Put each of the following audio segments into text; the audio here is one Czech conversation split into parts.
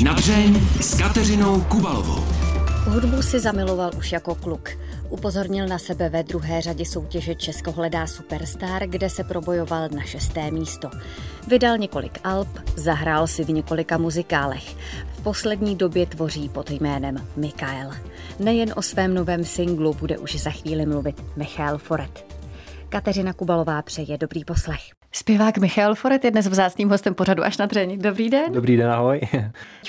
Na dřeň s Kateřinou Kubalovou. Hudbu si zamiloval už jako kluk. Upozornil na sebe ve druhé řadě soutěže Česko hledá superstar, kde se probojoval na šesté místo. Vydal několik alb, zahrál si v několika muzikálech. V poslední době tvoří pod jménem Mikael. Nejen o svém novém singlu bude už za chvíli mluvit Michal Foret. Kateřina Kubalová přeje dobrý poslech. Zpěvák Michal Foret je dnes vzácným hostem pořadu až na dřeň. Dobrý den. Dobrý den, ahoj.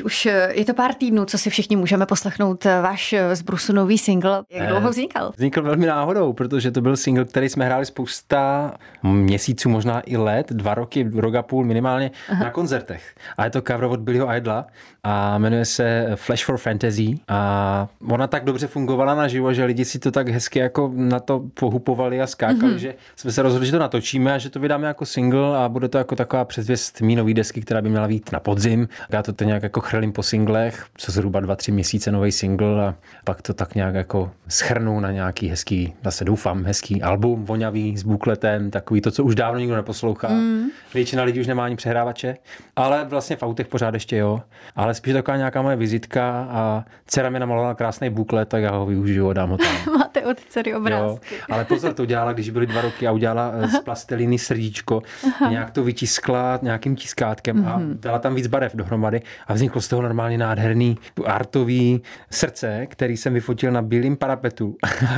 Už eh, je to pár týdnů, co si všichni můžeme poslechnout eh, váš eh, z Brusu nový single. Jak dlouho vznikal? Vznikl velmi náhodou, protože to byl single, který jsme hráli spousta měsíců, možná i let, dva roky, rok a půl minimálně Aha. na koncertech. A je to cover od Billyho Idla a jmenuje se Flash for Fantasy a ona tak dobře fungovala na živo, že lidi si to tak hezky jako na to pohupovali a skákali, mm-hmm. že jsme se rozhodli, že to natočíme a že to vydáme jako single a bude to jako taková předzvěst mý nový desky, která by měla být na podzim. Já to teď nějak jako chrlím po singlech, co zhruba dva, tři měsíce nový single a pak to tak nějak jako schrnu na nějaký hezký, zase doufám, hezký album, vonavý s bukletem, takový to, co už dávno nikdo neposlouchá. Mm. Většina lidí už nemá ani přehrávače, ale vlastně v autech pořád ještě jo. Ale spíš taková nějaká moje vizitka a dcera mi namalovala krásný buklet, tak já ho využiju a dám ho tam. Máte od dcery obrázky. Jo, ale pozor, to udělala, když byly dva roky a udělala eh, z plasteliny srdíčko, Aha. nějak to vytiskla nějakým tiskátkem mm-hmm. a mhm. dala tam víc barev dohromady a vzniklo z toho normálně nádherný artový srdce, který jsem vyfotil na bílém parapetu.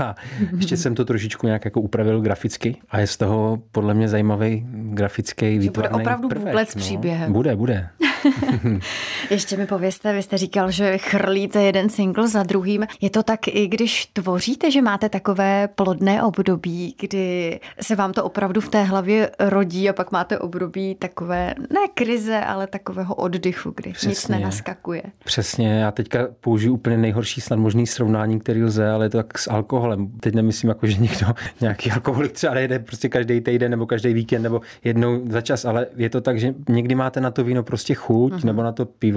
ještě jsem to trošičku nějak jako upravil graficky a je z toho podle mě zajímavý grafický výtvarný Bude opravdu prvek, s no. příběhem. Bude, bude. Ještě mi povězte, vy jste říkal, že chrlíte jeden single za druhým. Je to tak i když tvoříte, že máte takové plodné období, kdy se vám to opravdu v té hlavě rodí a pak máte období takové, ne krize, ale takového oddychu, kdy Přesně. nic nenaskakuje. Přesně, já teďka použiju úplně nejhorší snad možný srovnání, který lze, ale je to tak s alkoholem. Teď nemyslím jako, že někdo nějaký alkoholik třeba nejde prostě každý týden nebo každý víkend nebo jednou za čas, ale je to tak, že někdy máte na to víno prostě chuť chuť uh-huh. nebo na to pivo.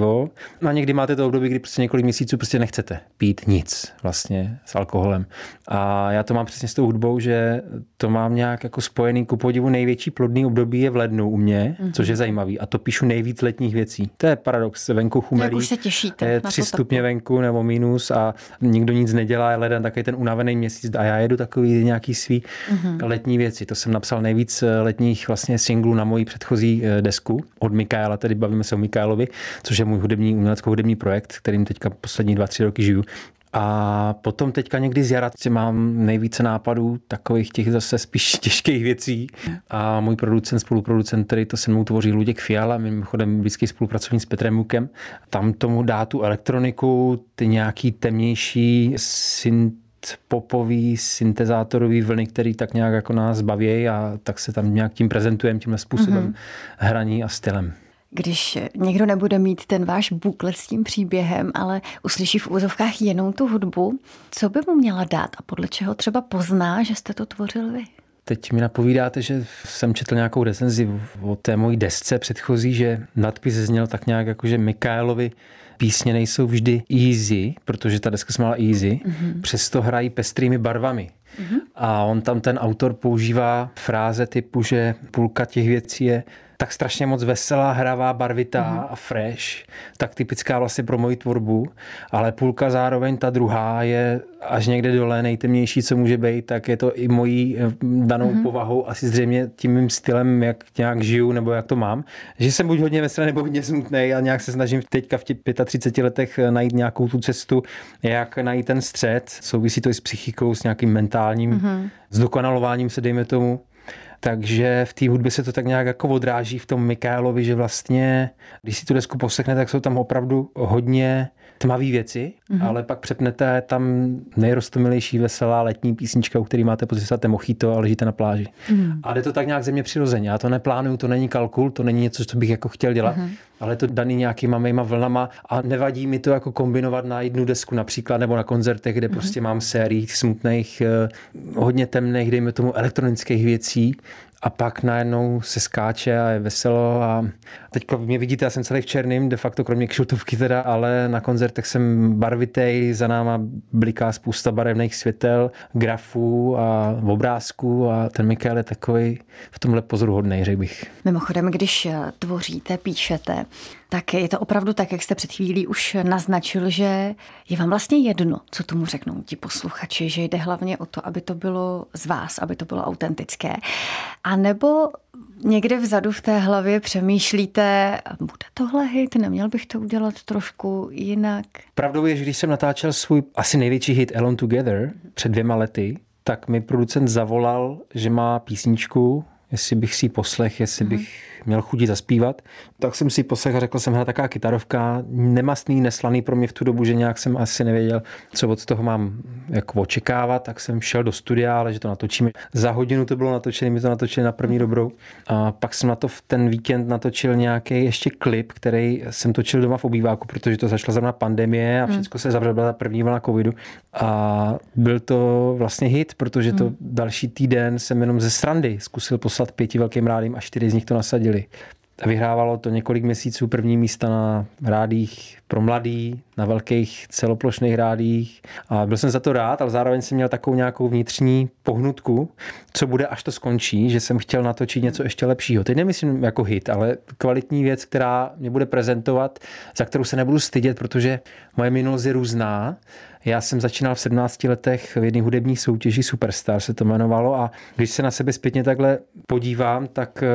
No a někdy máte to období, kdy prostě několik měsíců prostě nechcete pít nic vlastně s alkoholem. A já to mám přesně s tou hudbou, že to mám nějak jako spojený ku podivu největší plodný období je v lednu u mě, uh-huh. což je zajímavý. A to píšu nejvíc letních věcí. To je paradox. Venku chumelí. už se těšíte. Je tři stupně venku nebo minus a nikdo nic nedělá, je leden takový ten unavený měsíc a já jedu takový nějaký svý uh-huh. letní věci. To jsem napsal nejvíc letních vlastně singlů na moji předchozí eh, desku od Mikaela, tedy bavíme se o Mikálovi, což je můj hudební, umělecko-hudební projekt, kterým teďka poslední dva, tři roky žiju. A potom teďka někdy z jara mám nejvíce nápadů, takových těch zase spíš těžkých věcí. A můj producent, spoluproducent, který to se mnou tvoří Luděk Fiala, mimochodem blízký spolupracovník s Petrem Mukem, tam tomu dá tu elektroniku, ty nějaký temnější synth popový, syntezátorový vlny, který tak nějak jako nás baví a tak se tam nějak tím prezentujeme tímhle způsobem mm-hmm. hraní a stylem. Když někdo nebude mít ten váš buklet s tím příběhem, ale uslyší v úzovkách jenom tu hudbu, co by mu měla dát a podle čeho třeba pozná, že jste to tvořil vy? Teď mi napovídáte, že jsem četl nějakou recenzi o té mojí desce předchozí, že nadpis zněl tak nějak jako, že Mikálovi písně nejsou vždy easy, protože ta deska se měla easy, mm-hmm. přesto hrají pestrými barvami. Mm-hmm. A on tam ten autor používá fráze typu, že půlka těch věcí je tak strašně moc veselá, hravá, barvitá mm. a fresh, tak typická vlastně pro moji tvorbu, ale půlka zároveň ta druhá je až někde dole nejtemnější, co může být, tak je to i mojí eh, danou mm. povahou, asi zřejmě tím mým stylem, jak nějak žiju nebo jak to mám, že jsem buď hodně veselý nebo hodně smutný a nějak se snažím teďka v těch 35 letech eh, najít nějakou tu cestu, jak najít ten střed. Souvisí to i s psychikou, s nějakým mentálním mm. zdokonalováním se, dejme tomu. Takže v té hudbě se to tak nějak jako odráží v tom Mikálovi, že vlastně, když si tu desku poslechne, tak jsou tam opravdu hodně tmavé věci, mm-hmm. ale pak přepnete tam nejrostomilejší veselá letní písnička, u který máte pocit, že jste mochito a ležíte na pláži. Mm-hmm. A jde to tak nějak země přirozeně. Já to neplánuju, to není kalkul, to není něco, co bych jako chtěl dělat, mm-hmm. ale je to daný nějakýma mýma vlnama a nevadí mi to jako kombinovat na jednu desku například nebo na koncertech, kde mm-hmm. prostě mám sérii smutných, eh, hodně temných, dejme tomu elektronických věcí a pak najednou se skáče a je veselo a, Teďka mě vidíte, já jsem celý v černým, de facto kromě kšiltovky teda, ale na koncertech jsem barvitej, za náma bliká spousta barevných světel, grafů a obrázků a ten Mikael je takový v tomhle pozoruhodný, řekl bych. Mimochodem, když tvoříte, píšete, tak je to opravdu tak, jak jste před chvílí už naznačil, že je vám vlastně jedno, co tomu řeknou ti posluchači, že jde hlavně o to, aby to bylo z vás, aby to bylo autentické. A nebo někde vzadu v té hlavě přemýšlíte, bude tohle hit, neměl bych to udělat trošku jinak? Pravdou je, že když jsem natáčel svůj asi největší hit Alone Together před dvěma lety, tak mi producent zavolal, že má písničku, jestli bych si ji poslech, jestli mm-hmm. bych měl chudit zaspívat. Tak jsem si poslech a řekl jsem, hra taková kytarovka, nemastný, neslaný pro mě v tu dobu, že nějak jsem asi nevěděl, co od toho mám jako očekávat, tak jsem šel do studia, ale že to natočíme. Za hodinu to bylo natočené, my to natočili na první dobrou. A pak jsem na to v ten víkend natočil nějaký ještě klip, který jsem točil doma v obýváku, protože to začala zrovna pandemie a hmm. všechno se zavřelo, byla ta první vlna covidu. A byl to vlastně hit, protože to hmm. další týden jsem jenom ze srandy zkusil poslat pěti velkým rádím a čtyři z nich to nasadili jezdili. A vyhrávalo to několik měsíců první místa na rádích pro mladý, na velkých celoplošných rádích. A byl jsem za to rád, ale zároveň jsem měl takovou nějakou vnitřní pohnutku, co bude, až to skončí, že jsem chtěl natočit něco ještě lepšího. Teď nemyslím jako hit, ale kvalitní věc, která mě bude prezentovat, za kterou se nebudu stydět, protože moje minulost je různá já jsem začínal v 17 letech v jedné hudební soutěži Superstar se to jmenovalo a když se na sebe zpětně takhle podívám, tak eh,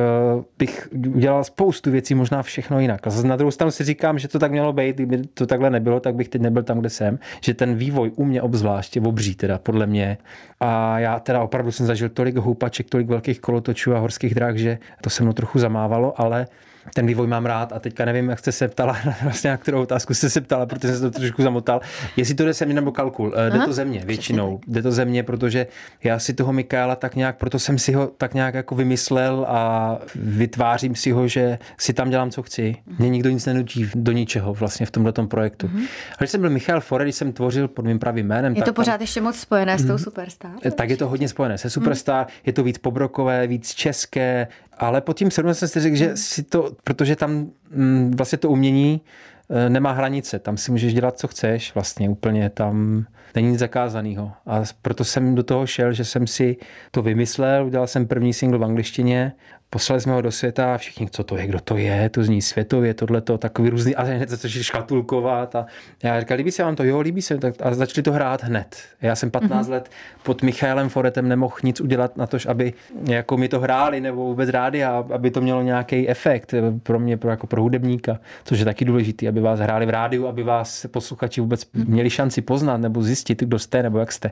bych udělal spoustu věcí, možná všechno jinak. A na druhou stranu si říkám, že to tak mělo být, kdyby to takhle nebylo, tak bych teď nebyl tam, kde jsem. Že ten vývoj u mě obzvlášť je obří, teda podle mě. A já teda opravdu jsem zažil tolik houpaček, tolik velkých kolotočů a horských dráh, že to se mnou trochu zamávalo, ale ten vývoj mám rád a teďka nevím, jak jste se ptala, vlastně na kterou otázku jste se ptala, protože jsem se to trošku zamotal. Jestli to jde země nebo kalkul, eh, jde Aha, to země většinou. Jde to země, protože já si toho Mikála tak nějak, proto jsem si ho tak nějak jako vymyslel a vytvářím si ho, že si tam dělám, co chci. Mě nikdo nic nenutí do ničeho vlastně v tomhle projektu. Mm-hmm. A když jsem byl Michal Fore, když jsem tvořil pod mým pravým jménem. Je to pořád tam, ještě moc spojené s tou mhm. Superstar? Tak je to hodně spojené se Superstar, mm. je to víc pobrokové, víc české, ale pod tím jsem si řekl, že si to, protože tam mm, vlastně to umění e, nemá hranice, tam si můžeš dělat, co chceš vlastně úplně, tam není nic zakázaného. A proto jsem do toho šel, že jsem si to vymyslel, udělal jsem první single v angličtině Poslali jsme ho do světa a všichni, co to je, kdo to je, to zní světově, tohle to, takový různý, a hned se začali škatulkovat a já říkal, líbí se vám to, jo, líbí se, tak, a začali to hrát hned. Já jsem 15 mm-hmm. let pod Michaelem Foretem nemohl nic udělat na to, aby jako mi to hráli nebo vůbec rádi a aby to mělo nějaký efekt pro mě, pro, jako pro hudebníka, což je taky důležité, aby vás hráli v rádiu, aby vás posluchači vůbec měli šanci poznat nebo zjistit, kdo jste nebo jak jste.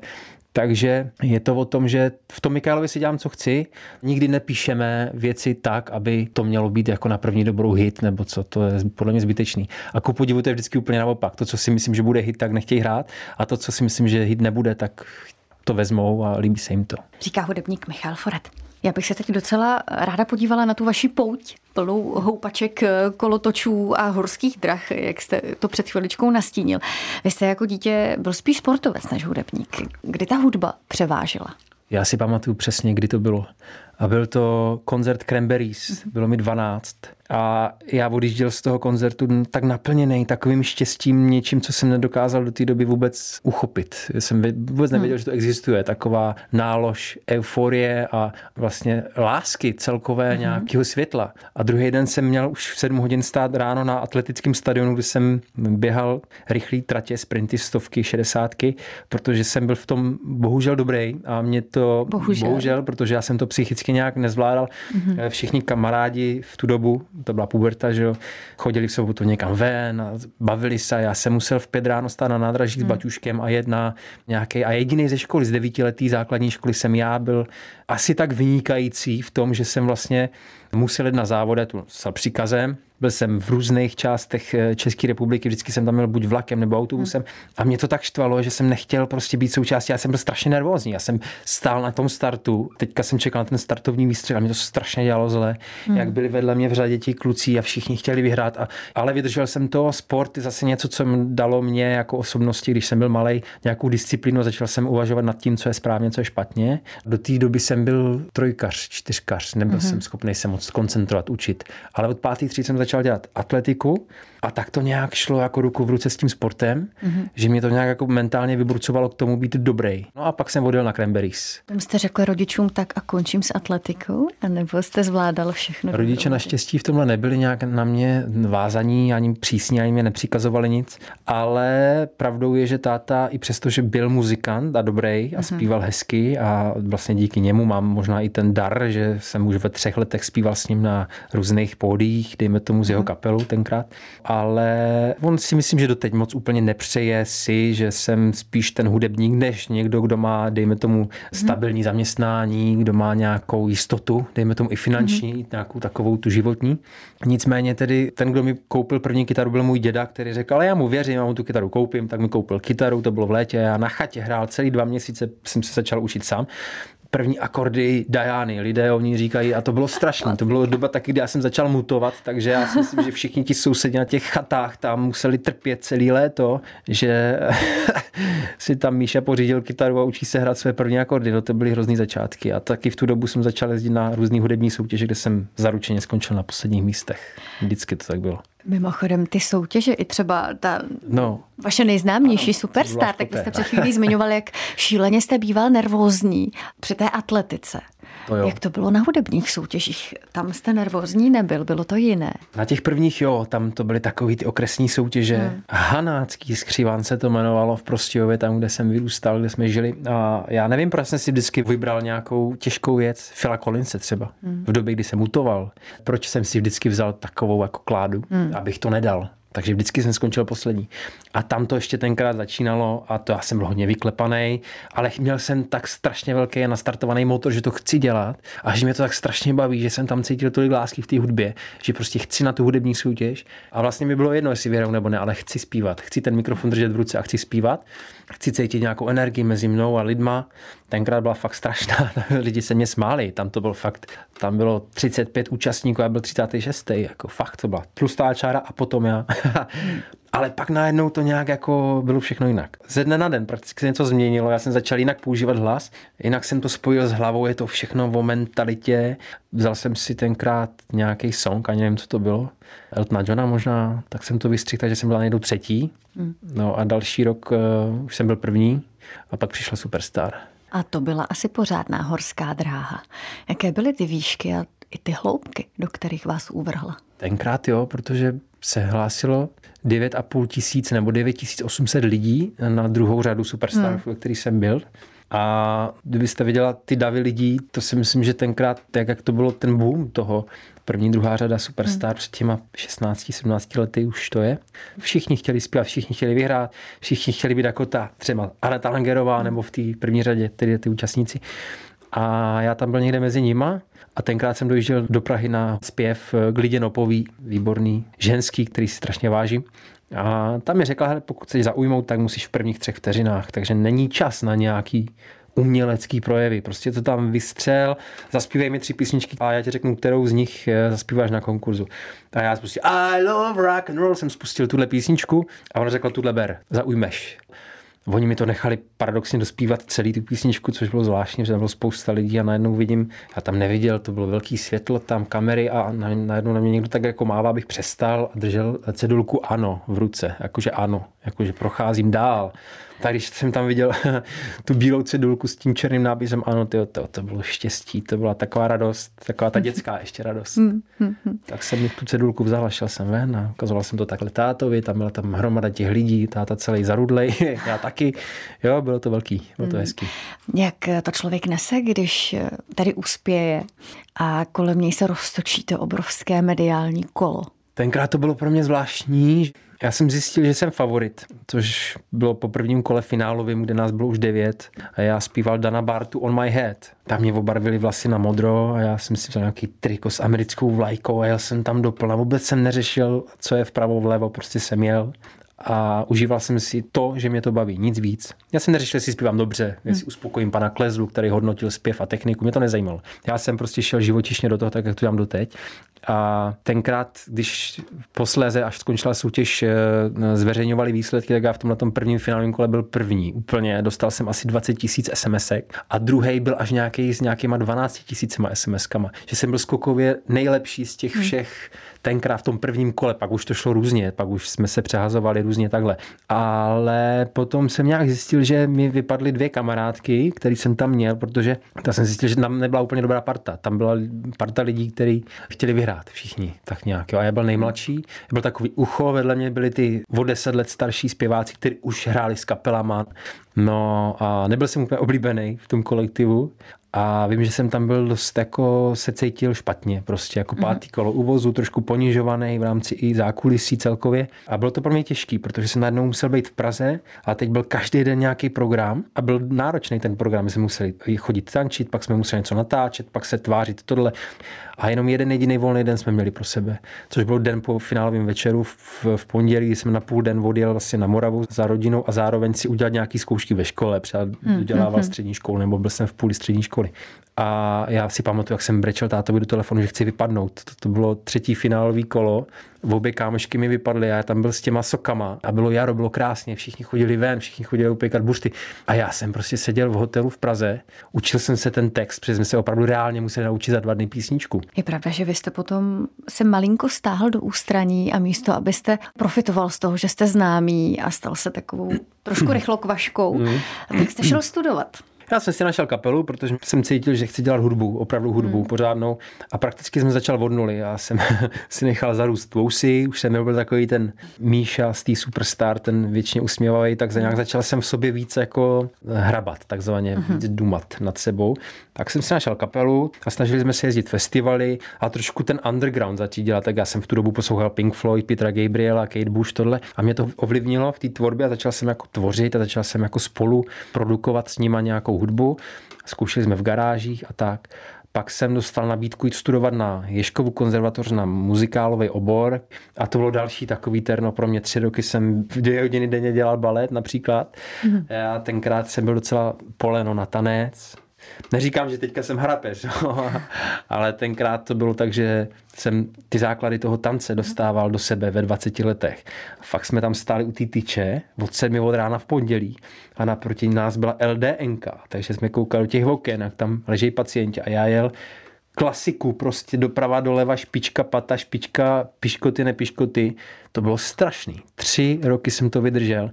Takže je to o tom, že v tom Mikálovi si dělám, co chci. Nikdy nepíšeme věci tak, aby to mělo být jako na první dobrou hit, nebo co, to je podle mě zbytečný. A ku podivu to je vždycky úplně naopak. To, co si myslím, že bude hit, tak nechtějí hrát. A to, co si myslím, že hit nebude, tak to vezmou a líbí se jim to. Říká hudebník Michal Foret. Já bych se teď docela ráda podívala na tu vaši pouť, plnou houpaček, kolotočů a horských drah, jak jste to před chviličkou nastínil. Vy jste jako dítě byl spíš sportovec než hudebník. Kdy ta hudba převážila? Já si pamatuju přesně, kdy to bylo. A byl to koncert Cranberries, bylo mi 12 a já odjížděl z toho koncertu tak naplněný takovým štěstím, něčím, co jsem nedokázal do té doby vůbec uchopit. Jsem vůbec nevěděl, hmm. že to existuje. Taková nálož euforie a vlastně lásky celkové hmm. nějakého světla. A druhý den jsem měl už v 7 hodin stát ráno na atletickém stadionu, kde jsem běhal rychlý tratě, sprinty, stovky, šedesátky, protože jsem byl v tom bohužel dobrý a mě to bohužel, bohužel protože já jsem to psychicky nějak nezvládal. Hmm. Všichni kamarádi v tu dobu to byla puberta, že jo, chodili v sobotu někam ven a bavili se. Já jsem musel v pět ráno stát na nádraží hmm. s baťuškem a jedna nějaký a jediný ze školy, z devítiletý základní školy jsem já byl asi tak vynikající v tom, že jsem vlastně musel jít na závode, tu s příkazem, byl jsem v různých částech eh, České republiky, vždycky jsem tam měl buď vlakem nebo autobusem hmm. a mě to tak štvalo, že jsem nechtěl prostě být součástí. Já jsem byl strašně nervózní. Já jsem stál na tom startu, teďka jsem čekal na ten startovní výstřel a mě to strašně dělalo zle, hmm. jak byli vedle mě v řadě ti kluci a všichni chtěli vyhrát. A, ale vydržel jsem to. Sport je zase něco, co dalo mě jako osobnosti, když jsem byl malý, nějakou disciplínu začal jsem uvažovat nad tím, co je správně, co je špatně. Do té doby jsem byl trojkař, čtyřkař, nebyl hmm. jsem schopný se moc koncentrovat, učit. Ale od pátý tříd jsem začal dělat atletiku a tak to nějak šlo jako ruku v ruce s tím sportem, mm-hmm. že mě to nějak jako mentálně vybrucovalo k tomu být dobrý. No a pak jsem odjel na Cranberries. Tam jste řekl rodičům tak a končím s atletikou? A nebo jste zvládal všechno? Rodiče naštěstí v tomhle nebyli nějak na mě vázaní, ani přísní, ani mě nepřikazovali nic, ale pravdou je, že táta i přesto, že byl muzikant a dobrý a mm-hmm. zpíval hezky a vlastně díky němu mám možná i ten dar, že jsem už ve třech letech zpíval s ním na různých pódiích, dejme tomu z jeho mm-hmm. kapelu tenkrát ale on si myslím, že doteď moc úplně nepřeje si, že jsem spíš ten hudebník, než někdo, kdo má, dejme tomu, mhm. stabilní zaměstnání, kdo má nějakou jistotu, dejme tomu i finanční, mm-hmm. nějakou takovou tu životní. Nicméně tedy ten, kdo mi koupil první kytaru, byl můj děda, který řekl, ale já mu věřím, já mu tu kytaru koupím, tak mi koupil kytaru, to bylo v létě, já na chatě hrál celý dva měsíce, jsem se začal učit sám první akordy Diany. Lidé o ní říkají, a to bylo strašné. To bylo doba taky, kdy já jsem začal mutovat, takže já si myslím, že všichni ti sousedí na těch chatách tam museli trpět celý léto, že si tam Míša pořídil kytaru a učí se hrát své první akordy. No to byly hrozný začátky. A taky v tu dobu jsem začal jezdit na různé hudební soutěže, kde jsem zaručeně skončil na posledních místech. Vždycky to tak bylo. Mimochodem, ty soutěže, i třeba ta no. vaše nejznámější ano, superstar, tak byste před chvílí zmiňoval, jak šíleně jste býval nervózní při té atletice. To jo. Jak to bylo na hudebních soutěžích? Tam jste nervózní nebyl, bylo to jiné. Na těch prvních jo, tam to byly takové ty okresní soutěže. Hmm. Hanácký skřiván se to jmenovalo v Prostějově, tam, kde jsem vyrůstal, kde jsme žili. A já nevím, proč jsem si vždycky vybral nějakou těžkou věc, Phila Collinse třeba, hmm. v době, kdy jsem mutoval. Proč jsem si vždycky vzal takovou jako kládu, hmm. abych to nedal. Takže vždycky jsem skončil poslední. A tam to ještě tenkrát začínalo a to já jsem byl hodně vyklepaný, ale měl jsem tak strašně velký a nastartovaný motor, že to chci dělat a že mě to tak strašně baví, že jsem tam cítil tolik lásky v té hudbě, že prostě chci na tu hudební soutěž a vlastně mi bylo jedno, jestli věrou nebo ne, ale chci zpívat. Chci ten mikrofon držet v ruce a chci zpívat. Chci cítit nějakou energii mezi mnou a lidma. Tenkrát byla fakt strašná, lidi se mě smáli, tam to bylo fakt, tam bylo 35 účastníků a byl 36. Jako fakt to byla tlustá čára a potom já. Ale pak najednou to nějak jako bylo všechno jinak. Ze dne na den prakticky se něco změnilo, já jsem začal jinak používat hlas, jinak jsem to spojil s hlavou, je to všechno o mentalitě. Vzal jsem si tenkrát nějaký song, ani nevím, co to bylo, Eltona Johna možná, tak jsem to vystřihl, takže jsem byl najednou třetí. Hmm. No a další rok uh, už jsem byl první a pak přišla Superstar. A to byla asi pořádná horská dráha. Jaké byly ty výšky a i ty hloubky, do kterých vás uvrhla? Tenkrát jo, protože se hlásilo 9,5 tisíc nebo 9800 lidí na druhou řadu Superstar, hmm. ve který jsem byl. A kdybyste viděla ty davy lidí, to si myslím, že tenkrát, tak jak to bylo ten boom toho, první, druhá řada Superstar hmm. před těma 16, 17 lety už to je. Všichni chtěli zpívat, všichni chtěli vyhrát, všichni chtěli být jako ta třeba Aneta Langerová hmm. nebo v té první řadě, tedy ty účastníci. A já tam byl někde mezi nima a tenkrát jsem dojížděl do Prahy na zpěv k Lidě Nopový, výborný ženský, který si strašně vážím. A tam mi řekla, pokud chceš zaujmout, tak musíš v prvních třech vteřinách, takže není čas na nějaký umělecký projevy. Prostě to tam vystřel, zaspívej mi tři písničky a já ti řeknu, kterou z nich eh, zaspíváš na konkurzu. A já spustil I love rock and roll, jsem spustil tuhle písničku a on řekl tuhle ber, zaujmeš. Oni mi to nechali paradoxně dospívat celý tu písničku, což bylo zvláštní, že tam bylo spousta lidí a najednou vidím, já tam neviděl, to bylo velký světlo, tam kamery a najednou na mě někdo tak jako mává, abych přestal a držel cedulku ano v ruce, jakože ano, jakože procházím dál. Tak když jsem tam viděl tu bílou cedulku s tím černým nápisem, ano, tyjo, to, to bylo štěstí, to byla taková radost, taková ta dětská ještě radost. Hmm, hmm, hmm. tak jsem mi tu cedulku vzal a šel jsem ven a ukazoval jsem to takhle tátovi, tam byla tam hromada těch lidí, táta celý zarudlej, já taky. Jo, bylo to velký, bylo to hezký. Jak to člověk nese, když tady uspěje a kolem něj se roztočí to obrovské mediální kolo? Tenkrát to bylo pro mě zvláštní. Já jsem zjistil, že jsem favorit, což bylo po prvním kole finálovým, kde nás bylo už devět a já zpíval Dana Bartu On My Head. Tam mě obarvili vlasy na modro a já jsem si vzal nějaký triko s americkou vlajkou a jel jsem tam doplna. Vůbec jsem neřešil, co je vpravo, vlevo, prostě jsem jel a užíval jsem si to, že mě to baví, nic víc. Já jsem neřešil, jestli zpívám dobře, jestli hmm. uspokojím pana Klezlu, který hodnotil zpěv a techniku, mě to nezajímalo. Já jsem prostě šel živočišně do toho, tak jak to dělám doteď A tenkrát, když posléze, až skončila soutěž, eh, zveřejňovali výsledky, tak já v tomhle prvním finálním kole byl první. Úplně dostal jsem asi 20 tisíc SMSek a druhý byl až nějaký s nějakýma 12 tisícima SMSkama. Že jsem byl skokově nejlepší z těch hmm. všech tenkrát v tom prvním kole, pak už to šlo různě, pak už jsme se přehazovali různě takhle. Ale potom jsem nějak zjistil, že mi vypadly dvě kamarádky, který jsem tam měl, protože ta jsem zjistil, že tam nebyla úplně dobrá parta. Tam byla parta lidí, kteří chtěli vyhrát všichni, tak nějak. Jo. A já byl nejmladší, byl takový ucho, vedle mě byli ty o deset let starší zpěváci, kteří už hráli s kapelama. No a nebyl jsem úplně oblíbený v tom kolektivu, a vím, že jsem tam byl dost jako se cítil špatně, prostě jako mhm. pátý kolo uvozu, trošku ponižovaný v rámci i zákulisí celkově. A bylo to pro mě těžký, protože jsem najednou musel být v Praze a teď byl každý den nějaký program a byl náročný ten program. My jsme museli chodit tančit, pak jsme museli něco natáčet, pak se tvářit tohle. A jenom jeden jediný volný den jsme měli pro sebe, což byl den po finálovém večeru v, v pondělí, kdy jsme na půl den odjel vlastně na Moravu za rodinou a zároveň si udělat nějaký zkoušky ve škole, třeba hmm, dodělával hmm. střední školu nebo byl jsem v půli střední školy. A já si pamatuju, jak jsem brečel tátovi do telefonu, že chci vypadnout. To, to bylo třetí finálový kolo. V obě kámošky mi vypadly, já tam byl s těma sokama a bylo jaro, bylo krásně, všichni chodili ven, všichni chodili upékat bušty. A já jsem prostě seděl v hotelu v Praze, učil jsem se ten text, protože jsme se opravdu reálně museli naučit za dva dny písničku. Je pravda, že vy jste potom se malinko stáhl do ústraní a místo, abyste profitoval z toho, že jste známý a stal se takovou trošku rychlokvaškou, mm. tak jste šel studovat. Já jsem si našel kapelu, protože jsem cítil, že chci dělat hudbu, opravdu hudbu hmm. pořádnou. A prakticky jsme začal od nuly. Já jsem si nechal zarůst vousy, už jsem byl takový ten Míša z té Superstar, ten většině usměvavý, tak za nějak začal jsem v sobě víc jako hrabat, takzvaně hmm. víc dumat nad sebou. Tak jsem si našel kapelu a snažili jsme se jezdit festivaly a trošku ten underground začít dělat. Tak já jsem v tu dobu poslouchal Pink Floyd, Petra Gabriela, Kate Bush, tohle. A mě to ovlivnilo v té tvorbě a začal jsem jako tvořit a začal jsem jako spolu produkovat s nima nějakou hudbu. Zkoušeli jsme v garážích a tak. Pak jsem dostal nabídku jít studovat na Ješkovu konzervatoř na muzikálový obor a to bylo další takový terno pro mě. Tři roky jsem v dvě hodiny denně dělal balet například. Mm. Já tenkrát jsem byl docela poleno na tanec, Neříkám, že teďka jsem hrapeř, ale tenkrát to bylo tak, že jsem ty základy toho tance dostával do sebe ve 20 letech. Fakt jsme tam stáli u té tyče od 7 od rána v pondělí a naproti nás byla LDNK, takže jsme koukali do těch oken, jak tam leží pacienti a já jel klasiku, prostě doprava, doleva, špička, pata, špička, piškoty, nepiškoty. To bylo strašný. Tři roky jsem to vydržel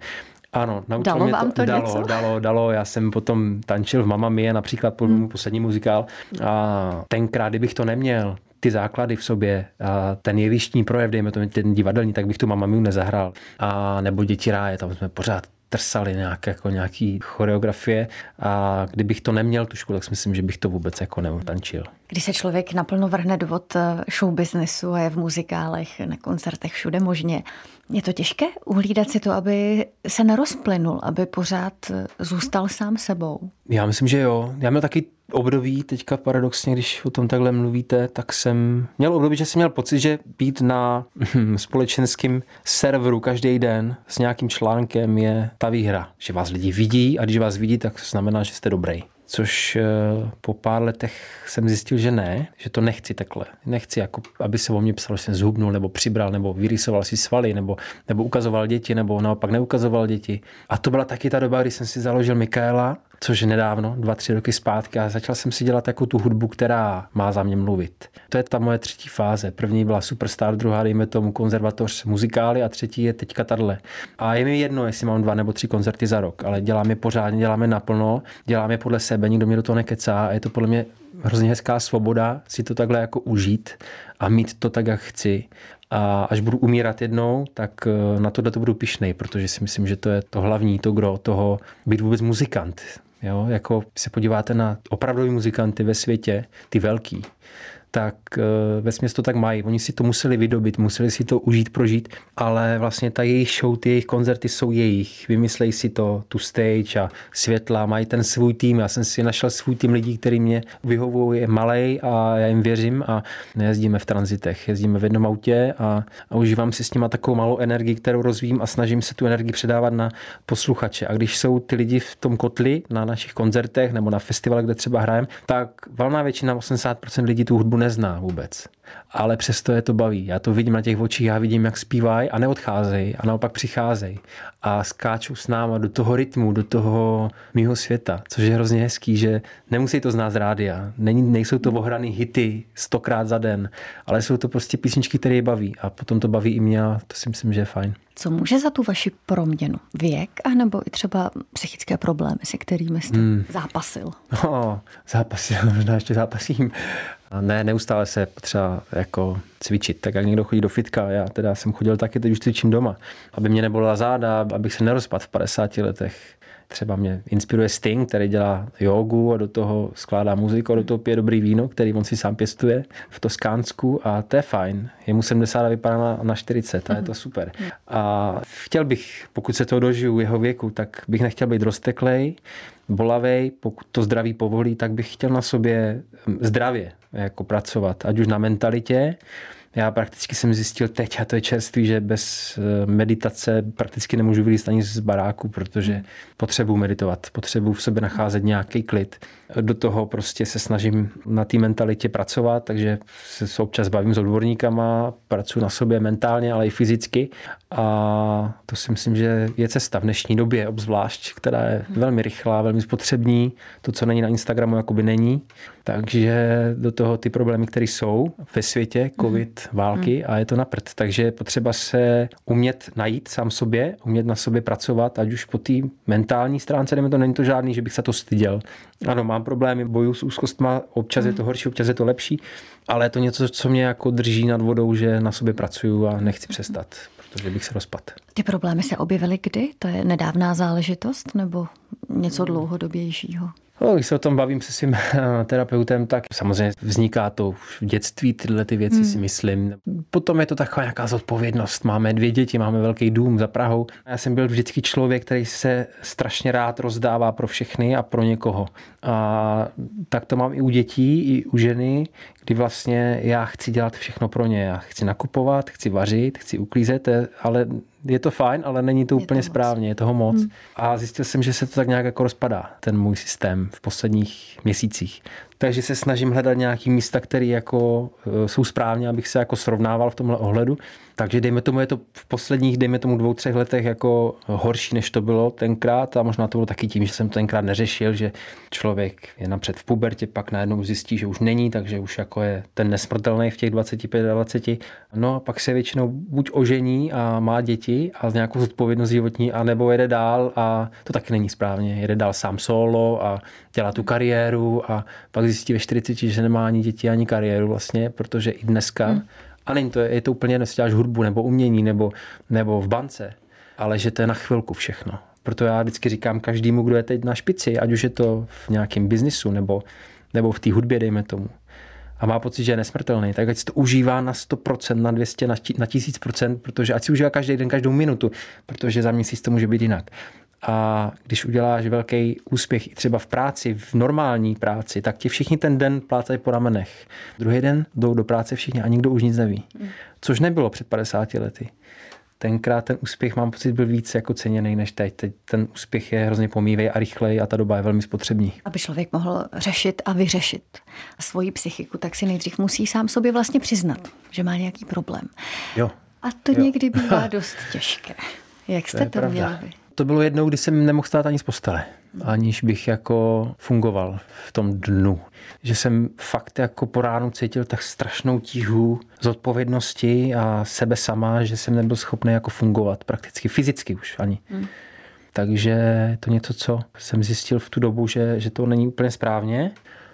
ano, naučilo dalo mě to, to dalo, něco? dalo, dalo. Já jsem potom tančil v Mamma Mia, například po hmm. poslední muzikál. A tenkrát, kdybych to neměl, ty základy v sobě, a ten jevištní projev, dejme to ten divadelní, tak bych tu Mamma Miu nezahrál. A nebo Děti ráje, tam jsme pořád trsali nějak, jako nějaký choreografie a kdybych to neměl tušku, tak si myslím, že bych to vůbec jako neutančil. Když se člověk naplno vrhne do vod eh, show businessu a je v muzikálech, na koncertech, všude možně, je to těžké uhlídat si to, aby se nerozplynul, aby pořád eh, zůstal sám sebou? Já myslím, že jo. Já měl taky období, teďka paradoxně, když o tom takhle mluvíte, tak jsem měl období, že jsem měl pocit, že být na společenském serveru každý den s nějakým článkem je ta výhra. Že vás lidi vidí a když vás vidí, tak to znamená, že jste dobrý což eh, po pár letech jsem zjistil, že ne, že to nechci takhle. Nechci, jako, aby se o mě psalo, že jsem zhubnul, nebo přibral, nebo vyrysoval si svaly, nebo, nebo ukazoval děti, nebo naopak neukazoval děti. A to byla taky ta doba, kdy jsem si založil Mikaela, což nedávno, dva, tři roky zpátky a začal jsem si dělat jako tu hudbu, která má za mě mluvit. To je ta moje třetí fáze. První byla Superstar, druhá dejme tomu konzervatoř muzikály a třetí je teďka tadle. A je mi jedno, jestli mám dva nebo tři koncerty za rok, ale děláme pořádně, děláme naplno, děláme podle sebe, nikdo mi do toho nekecá a je to podle mě hrozně hezká svoboda si to takhle jako užít a mít to tak, jak chci. A až budu umírat jednou, tak eh, na tohle to budu pišnej, protože si myslím, že to je to hlavní, to gro toho být vůbec muzikant. Jo, jako se podíváte na opravdový muzikanty ve světě, ty velký, tak eh, ve směs to tak mají. Oni si to museli vydobit, museli si to užít, prožít, ale vlastně ta jejich show, ty jejich koncerty jsou jejich. Vymyslejí si to, tu stage a světla, mají ten svůj tým. Já jsem si našel svůj tým lidí, který mě vyhovují, je malej a já jim věřím a nejezdíme v tranzitech. Jezdíme v jednom autě a, a užívám si s nima takovou malou energii, kterou rozvíjím a snažím se tu energii předávat na posluchače. A když jsou ty lidi v tom kotli na našich koncertech nebo na festivalech, kde třeba hrajeme, tak valná většina, 80% lidí tu hudbu nezná vůbec. Ale přesto je to baví. Já to vidím na těch očích, já vidím, jak zpívají a neodcházejí a naopak přicházejí a skáčou s náma do toho rytmu, do toho mýho světa, což je hrozně hezký, že nemusí to znát z rádia. Není, nejsou to ohraný hity stokrát za den, ale jsou to prostě písničky, které je baví a potom to baví i mě a to si myslím, že je fajn. Co může za tu vaši proměnu? Věk anebo i třeba psychické problémy, se kterými jste hmm. zápasil? Oh, zápasil, možná ještě zápasím. A ne, neustále se potřeba jako cvičit. Tak jak někdo chodí do fitka, já teda jsem chodil taky, teď už cvičím doma, aby mě nebolela záda, abych se nerozpadl v 50 letech. Třeba mě inspiruje Sting, který dělá jogu a do toho skládá muziku a do toho pije dobrý víno, který on si sám pěstuje v Toskánsku a to je fajn. Je mu 70 a vypadá na, na 40 a je to super. A chtěl bych, pokud se to dožiju jeho věku, tak bych nechtěl být rozteklej, bolavej, pokud to zdraví povolí, tak bych chtěl na sobě zdravě jako pracovat, ať už na mentalitě, já prakticky jsem zjistil teď, a to je čerství, že bez eh, meditace prakticky nemůžu vylít ani z baráku, protože potřebuji meditovat, potřebuji v sobě nacházet nějaký klid. Do toho prostě se snažím na té mentalitě pracovat, takže se občas bavím s odborníkama, pracuji na sobě mentálně, ale i fyzicky. A to si myslím, že je cesta v dnešní době, obzvlášť, která je velmi rychlá, velmi spotřební. To, co není na Instagramu, jakoby není. Takže do toho ty problémy, které jsou ve světě, covid, války a je to na prd. Takže je potřeba se umět najít sám sobě, umět na sobě pracovat, ať už po té mentální stránce, nebo to není to žádný, že bych se to styděl. Ano, mám problémy, boju s úzkostma, občas je to horší, občas je to lepší, ale je to něco, co mě jako drží nad vodou, že na sobě pracuju a nechci přestat protože bych se rozpad. Ty problémy se objevily kdy? To je nedávná záležitost nebo něco dlouhodobějšího? No, když se o tom bavím se svým terapeutem, tak samozřejmě vzniká to v dětství, tyhle ty věci hmm. si myslím. Potom je to taková nějaká zodpovědnost. Máme dvě děti, máme velký dům za Prahou. Já jsem byl vždycky člověk, který se strašně rád rozdává pro všechny a pro někoho. A tak to mám i u dětí, i u ženy, kdy vlastně já chci dělat všechno pro ně. Já chci nakupovat, chci vařit, chci uklízet, ale je to fajn, ale není to je úplně to správně, je toho moc. Hmm. A zjistil jsem, že se to tak nějak jako rozpadá, ten můj systém v posledních měsících takže se snažím hledat nějaký místa, které jako e, jsou správně, abych se jako srovnával v tomhle ohledu. Takže dejme tomu, je to v posledních, dejme tomu dvou, třech letech jako horší, než to bylo tenkrát a možná to bylo taky tím, že jsem tenkrát neřešil, že člověk je napřed v pubertě, pak najednou zjistí, že už není, takže už jako je ten nesmrtelný v těch 25 a 20. No a pak se většinou buď ožení a má děti a z nějakou zodpovědnost životní, a nebo jede dál a to taky není správně. Jede dál sám solo a dělá tu kariéru a pak zjistí ve 40, že nemá ani děti, ani kariéru vlastně, protože i dneska, hmm. a není to, je to úplně, jestli děláš hudbu nebo umění nebo, nebo v bance, ale že to je na chvilku všechno. Proto já vždycky říkám každému, kdo je teď na špici, ať už je to v nějakém biznisu nebo, nebo v té hudbě, dejme tomu, a má pocit, že je nesmrtelný, tak ať si to užívá na 100%, na 200, na 1000%, protože ať si užívá každý den, každou minutu, protože za měsíc to může být jinak. A když uděláš velký úspěch i třeba v práci, v normální práci, tak ti všichni ten den plácají po ramenech. Druhý den jdou do práce všichni a nikdo už nic neví. Což nebylo před 50 lety. Tenkrát ten úspěch, mám pocit, byl víc jako ceněný než teď. Teď ten úspěch je hrozně pomývej a rychlej a ta doba je velmi spotřební. Aby člověk mohl řešit a vyřešit svoji psychiku, tak si nejdřív musí sám sobě vlastně přiznat, že má nějaký problém. Jo. A to jo. někdy bývá dost těžké. Jak jste to, to měli vy? To bylo jednou, kdy jsem nemohl stát ani z postele, aniž bych jako fungoval v tom dnu. Že jsem fakt jako po ránu cítil tak strašnou tíhu z odpovědnosti a sebe sama, že jsem nebyl schopný jako fungovat prakticky, fyzicky už ani. Hmm. Takže to něco, co jsem zjistil v tu dobu, že, že to není úplně správně.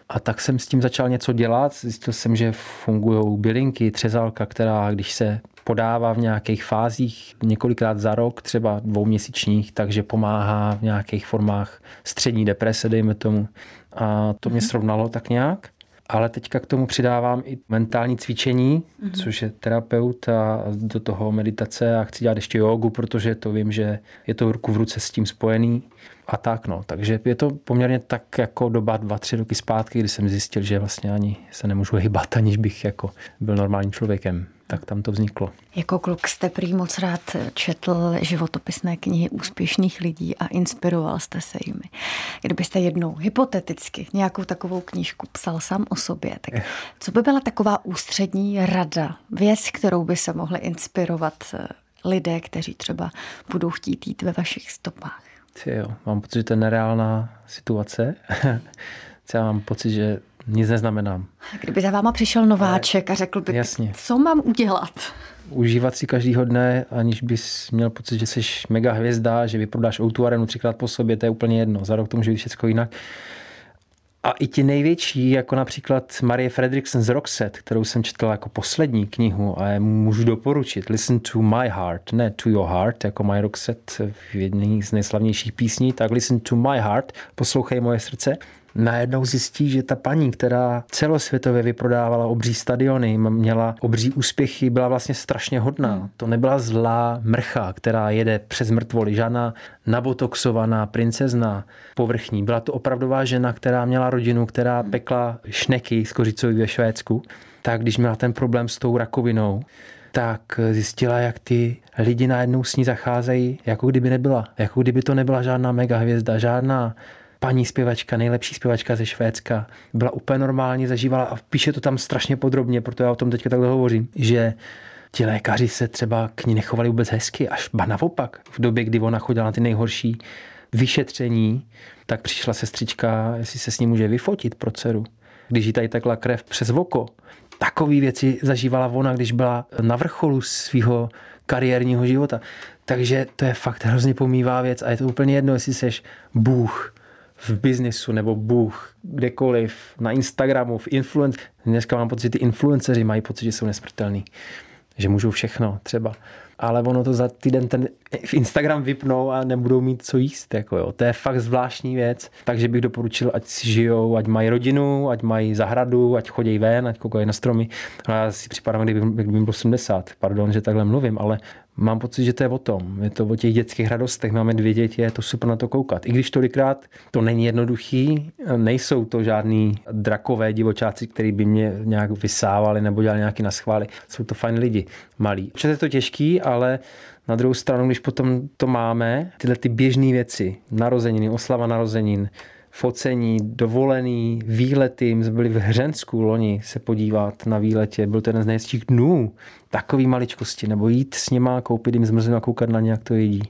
A tak jsem s tím začal něco dělat. Zjistil jsem, že fungují bylinky, třezalka, která, když se podává v nějakých fázích několikrát za rok, třeba dvouměsíčních, takže pomáhá v nějakých formách střední deprese, dejme tomu. A to mě mhm. srovnalo tak nějak. Ale teďka k tomu přidávám i mentální cvičení, mm-hmm. což je terapeut a do toho meditace a chci dělat ještě jogu, protože to vím, že je to ruku v ruce s tím spojený a tak no. Takže je to poměrně tak jako doba dva, tři roky zpátky, kdy jsem zjistil, že vlastně ani se nemůžu hýbat, aniž bych jako byl normálním člověkem. Tak tam to vzniklo. Jako kluk jste prý moc rád četl životopisné knihy úspěšných lidí a inspiroval jste se jimi. Kdybyste jednou hypoteticky nějakou takovou knížku psal sám o sobě, tak co by byla taková ústřední rada, věc, kterou by se mohli inspirovat eh, lidé, kteří třeba budou chtít jít ve vašich stopách? Jo, mám pocit, že to je nereálná situace. Já mám pocit, že nic neznamenám. Kdyby za váma přišel nováček a řekl by, Jasně. co mám udělat? Užívat si každýho dne, aniž bys měl pocit, že jsi mega hvězda, že vyprodáš o arenu třikrát po sobě, to je úplně jedno. Za rok to může být všechno jinak. A i ti největší, jako například Marie Fredrickson z Roxette, kterou jsem četl jako poslední knihu a můžu doporučit. Listen to my heart, ne to your heart, jako My Roxette v jedné z nejslavnějších písní, tak listen to my heart, poslouchej moje srdce najednou zjistí, že ta paní, která celosvětově vyprodávala obří stadiony, měla obří úspěchy, byla vlastně strašně hodná. Hmm. To nebyla zlá mrcha, která jede přes mrtvoly, žádná nabotoxovaná princezna povrchní. Byla to opravdová žena, která měla rodinu, která hmm. pekla šneky z kořicový ve Švédsku. Tak když měla ten problém s tou rakovinou, tak zjistila, jak ty lidi najednou s ní zacházejí, jako kdyby nebyla. Jako kdyby to nebyla žádná mega hvězda, žádná paní zpěvačka, nejlepší zpěvačka ze Švédska. Byla úplně normální, zažívala a píše to tam strašně podrobně, proto já o tom teďka takhle hovořím, že ti lékaři se třeba k ní nechovali vůbec hezky, až ba naopak. V době, kdy ona chodila na ty nejhorší vyšetření, tak přišla sestřička, jestli se s ní může vyfotit pro dceru. Když jí tady takla krev přes oko. Takové věci zažívala ona, když byla na vrcholu svého kariérního života. Takže to je fakt hrozně pomývá věc a je to úplně jedno, jestli seš Bůh, v biznisu nebo Bůh, kdekoliv, na Instagramu, v influence. Dneska mám pocit, že ty influenceři mají pocit, že jsou nesmrtelní. Že můžou všechno třeba. Ale ono to za týden ten v Instagram vypnou a nebudou mít co jíst. Jako jo. To je fakt zvláštní věc. Takže bych doporučil, ať si žijou, ať mají rodinu, ať mají zahradu, ať chodí ven, ať koukají na stromy. A já si připadám, kdyby, kdyby bylo 70. Pardon, že takhle mluvím, ale mám pocit, že to je o tom. Je to o těch dětských radostech. Máme dvě děti, je to super na to koukat. I když tolikrát to není jednoduchý, nejsou to žádný drakové divočáci, který by mě nějak vysávali nebo dělali nějaký naschvály. Jsou to fajn lidi, malí. Občas je to těžký, ale na druhou stranu, když potom to máme, tyhle ty běžné věci, narozeniny, oslava narozenin, focení, dovolený, výlety. My jsme byli v Hřensku loni se podívat na výletě. Byl to jeden z nejhezčích dnů. Takový maličkosti. Nebo jít s nima, koupit jim zmrzlinu a koukat na ně, jak to jedí.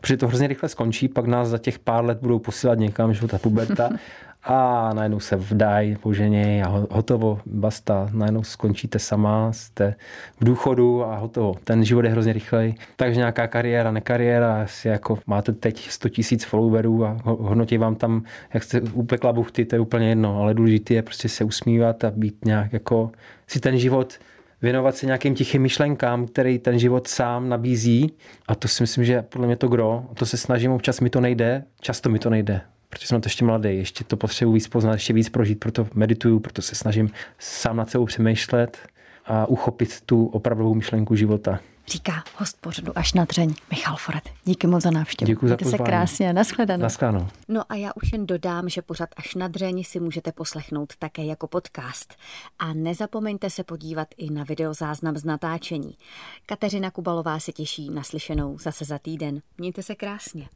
Protože to hrozně rychle skončí, pak nás za těch pár let budou posílat někam, že ta puberta. a najednou se vdají, poženěj a hotovo, basta, najednou skončíte sama, jste v důchodu a hotovo. Ten život je hrozně rychlej, takže nějaká kariéra, nekariéra, asi jako máte teď 100 tisíc followerů a hodnotí vám tam, jak jste upekla buchty, to je úplně jedno, ale důležité je prostě se usmívat a být nějak jako si ten život věnovat se nějakým tichým myšlenkám, který ten život sám nabízí. A to si myslím, že podle mě to gro. A to se snažím, občas mi to nejde, často mi to nejde protože jsem to ještě mladý, ještě to potřebuji víc poznat, ještě víc prožít, proto medituju, proto se snažím sám nad sebou přemýšlet a uchopit tu opravdovou myšlenku života. Říká host pořadu až na dřeň Michal Foret. Díky moc za návštěvu. Děkuji za pozvání. se krásně. Naschledanou. Naschledanou. No a já už jen dodám, že pořad až na dřeň si můžete poslechnout také jako podcast. A nezapomeňte se podívat i na videozáznam z natáčení. Kateřina Kubalová se těší na slyšenou zase za týden. Mějte se krásně.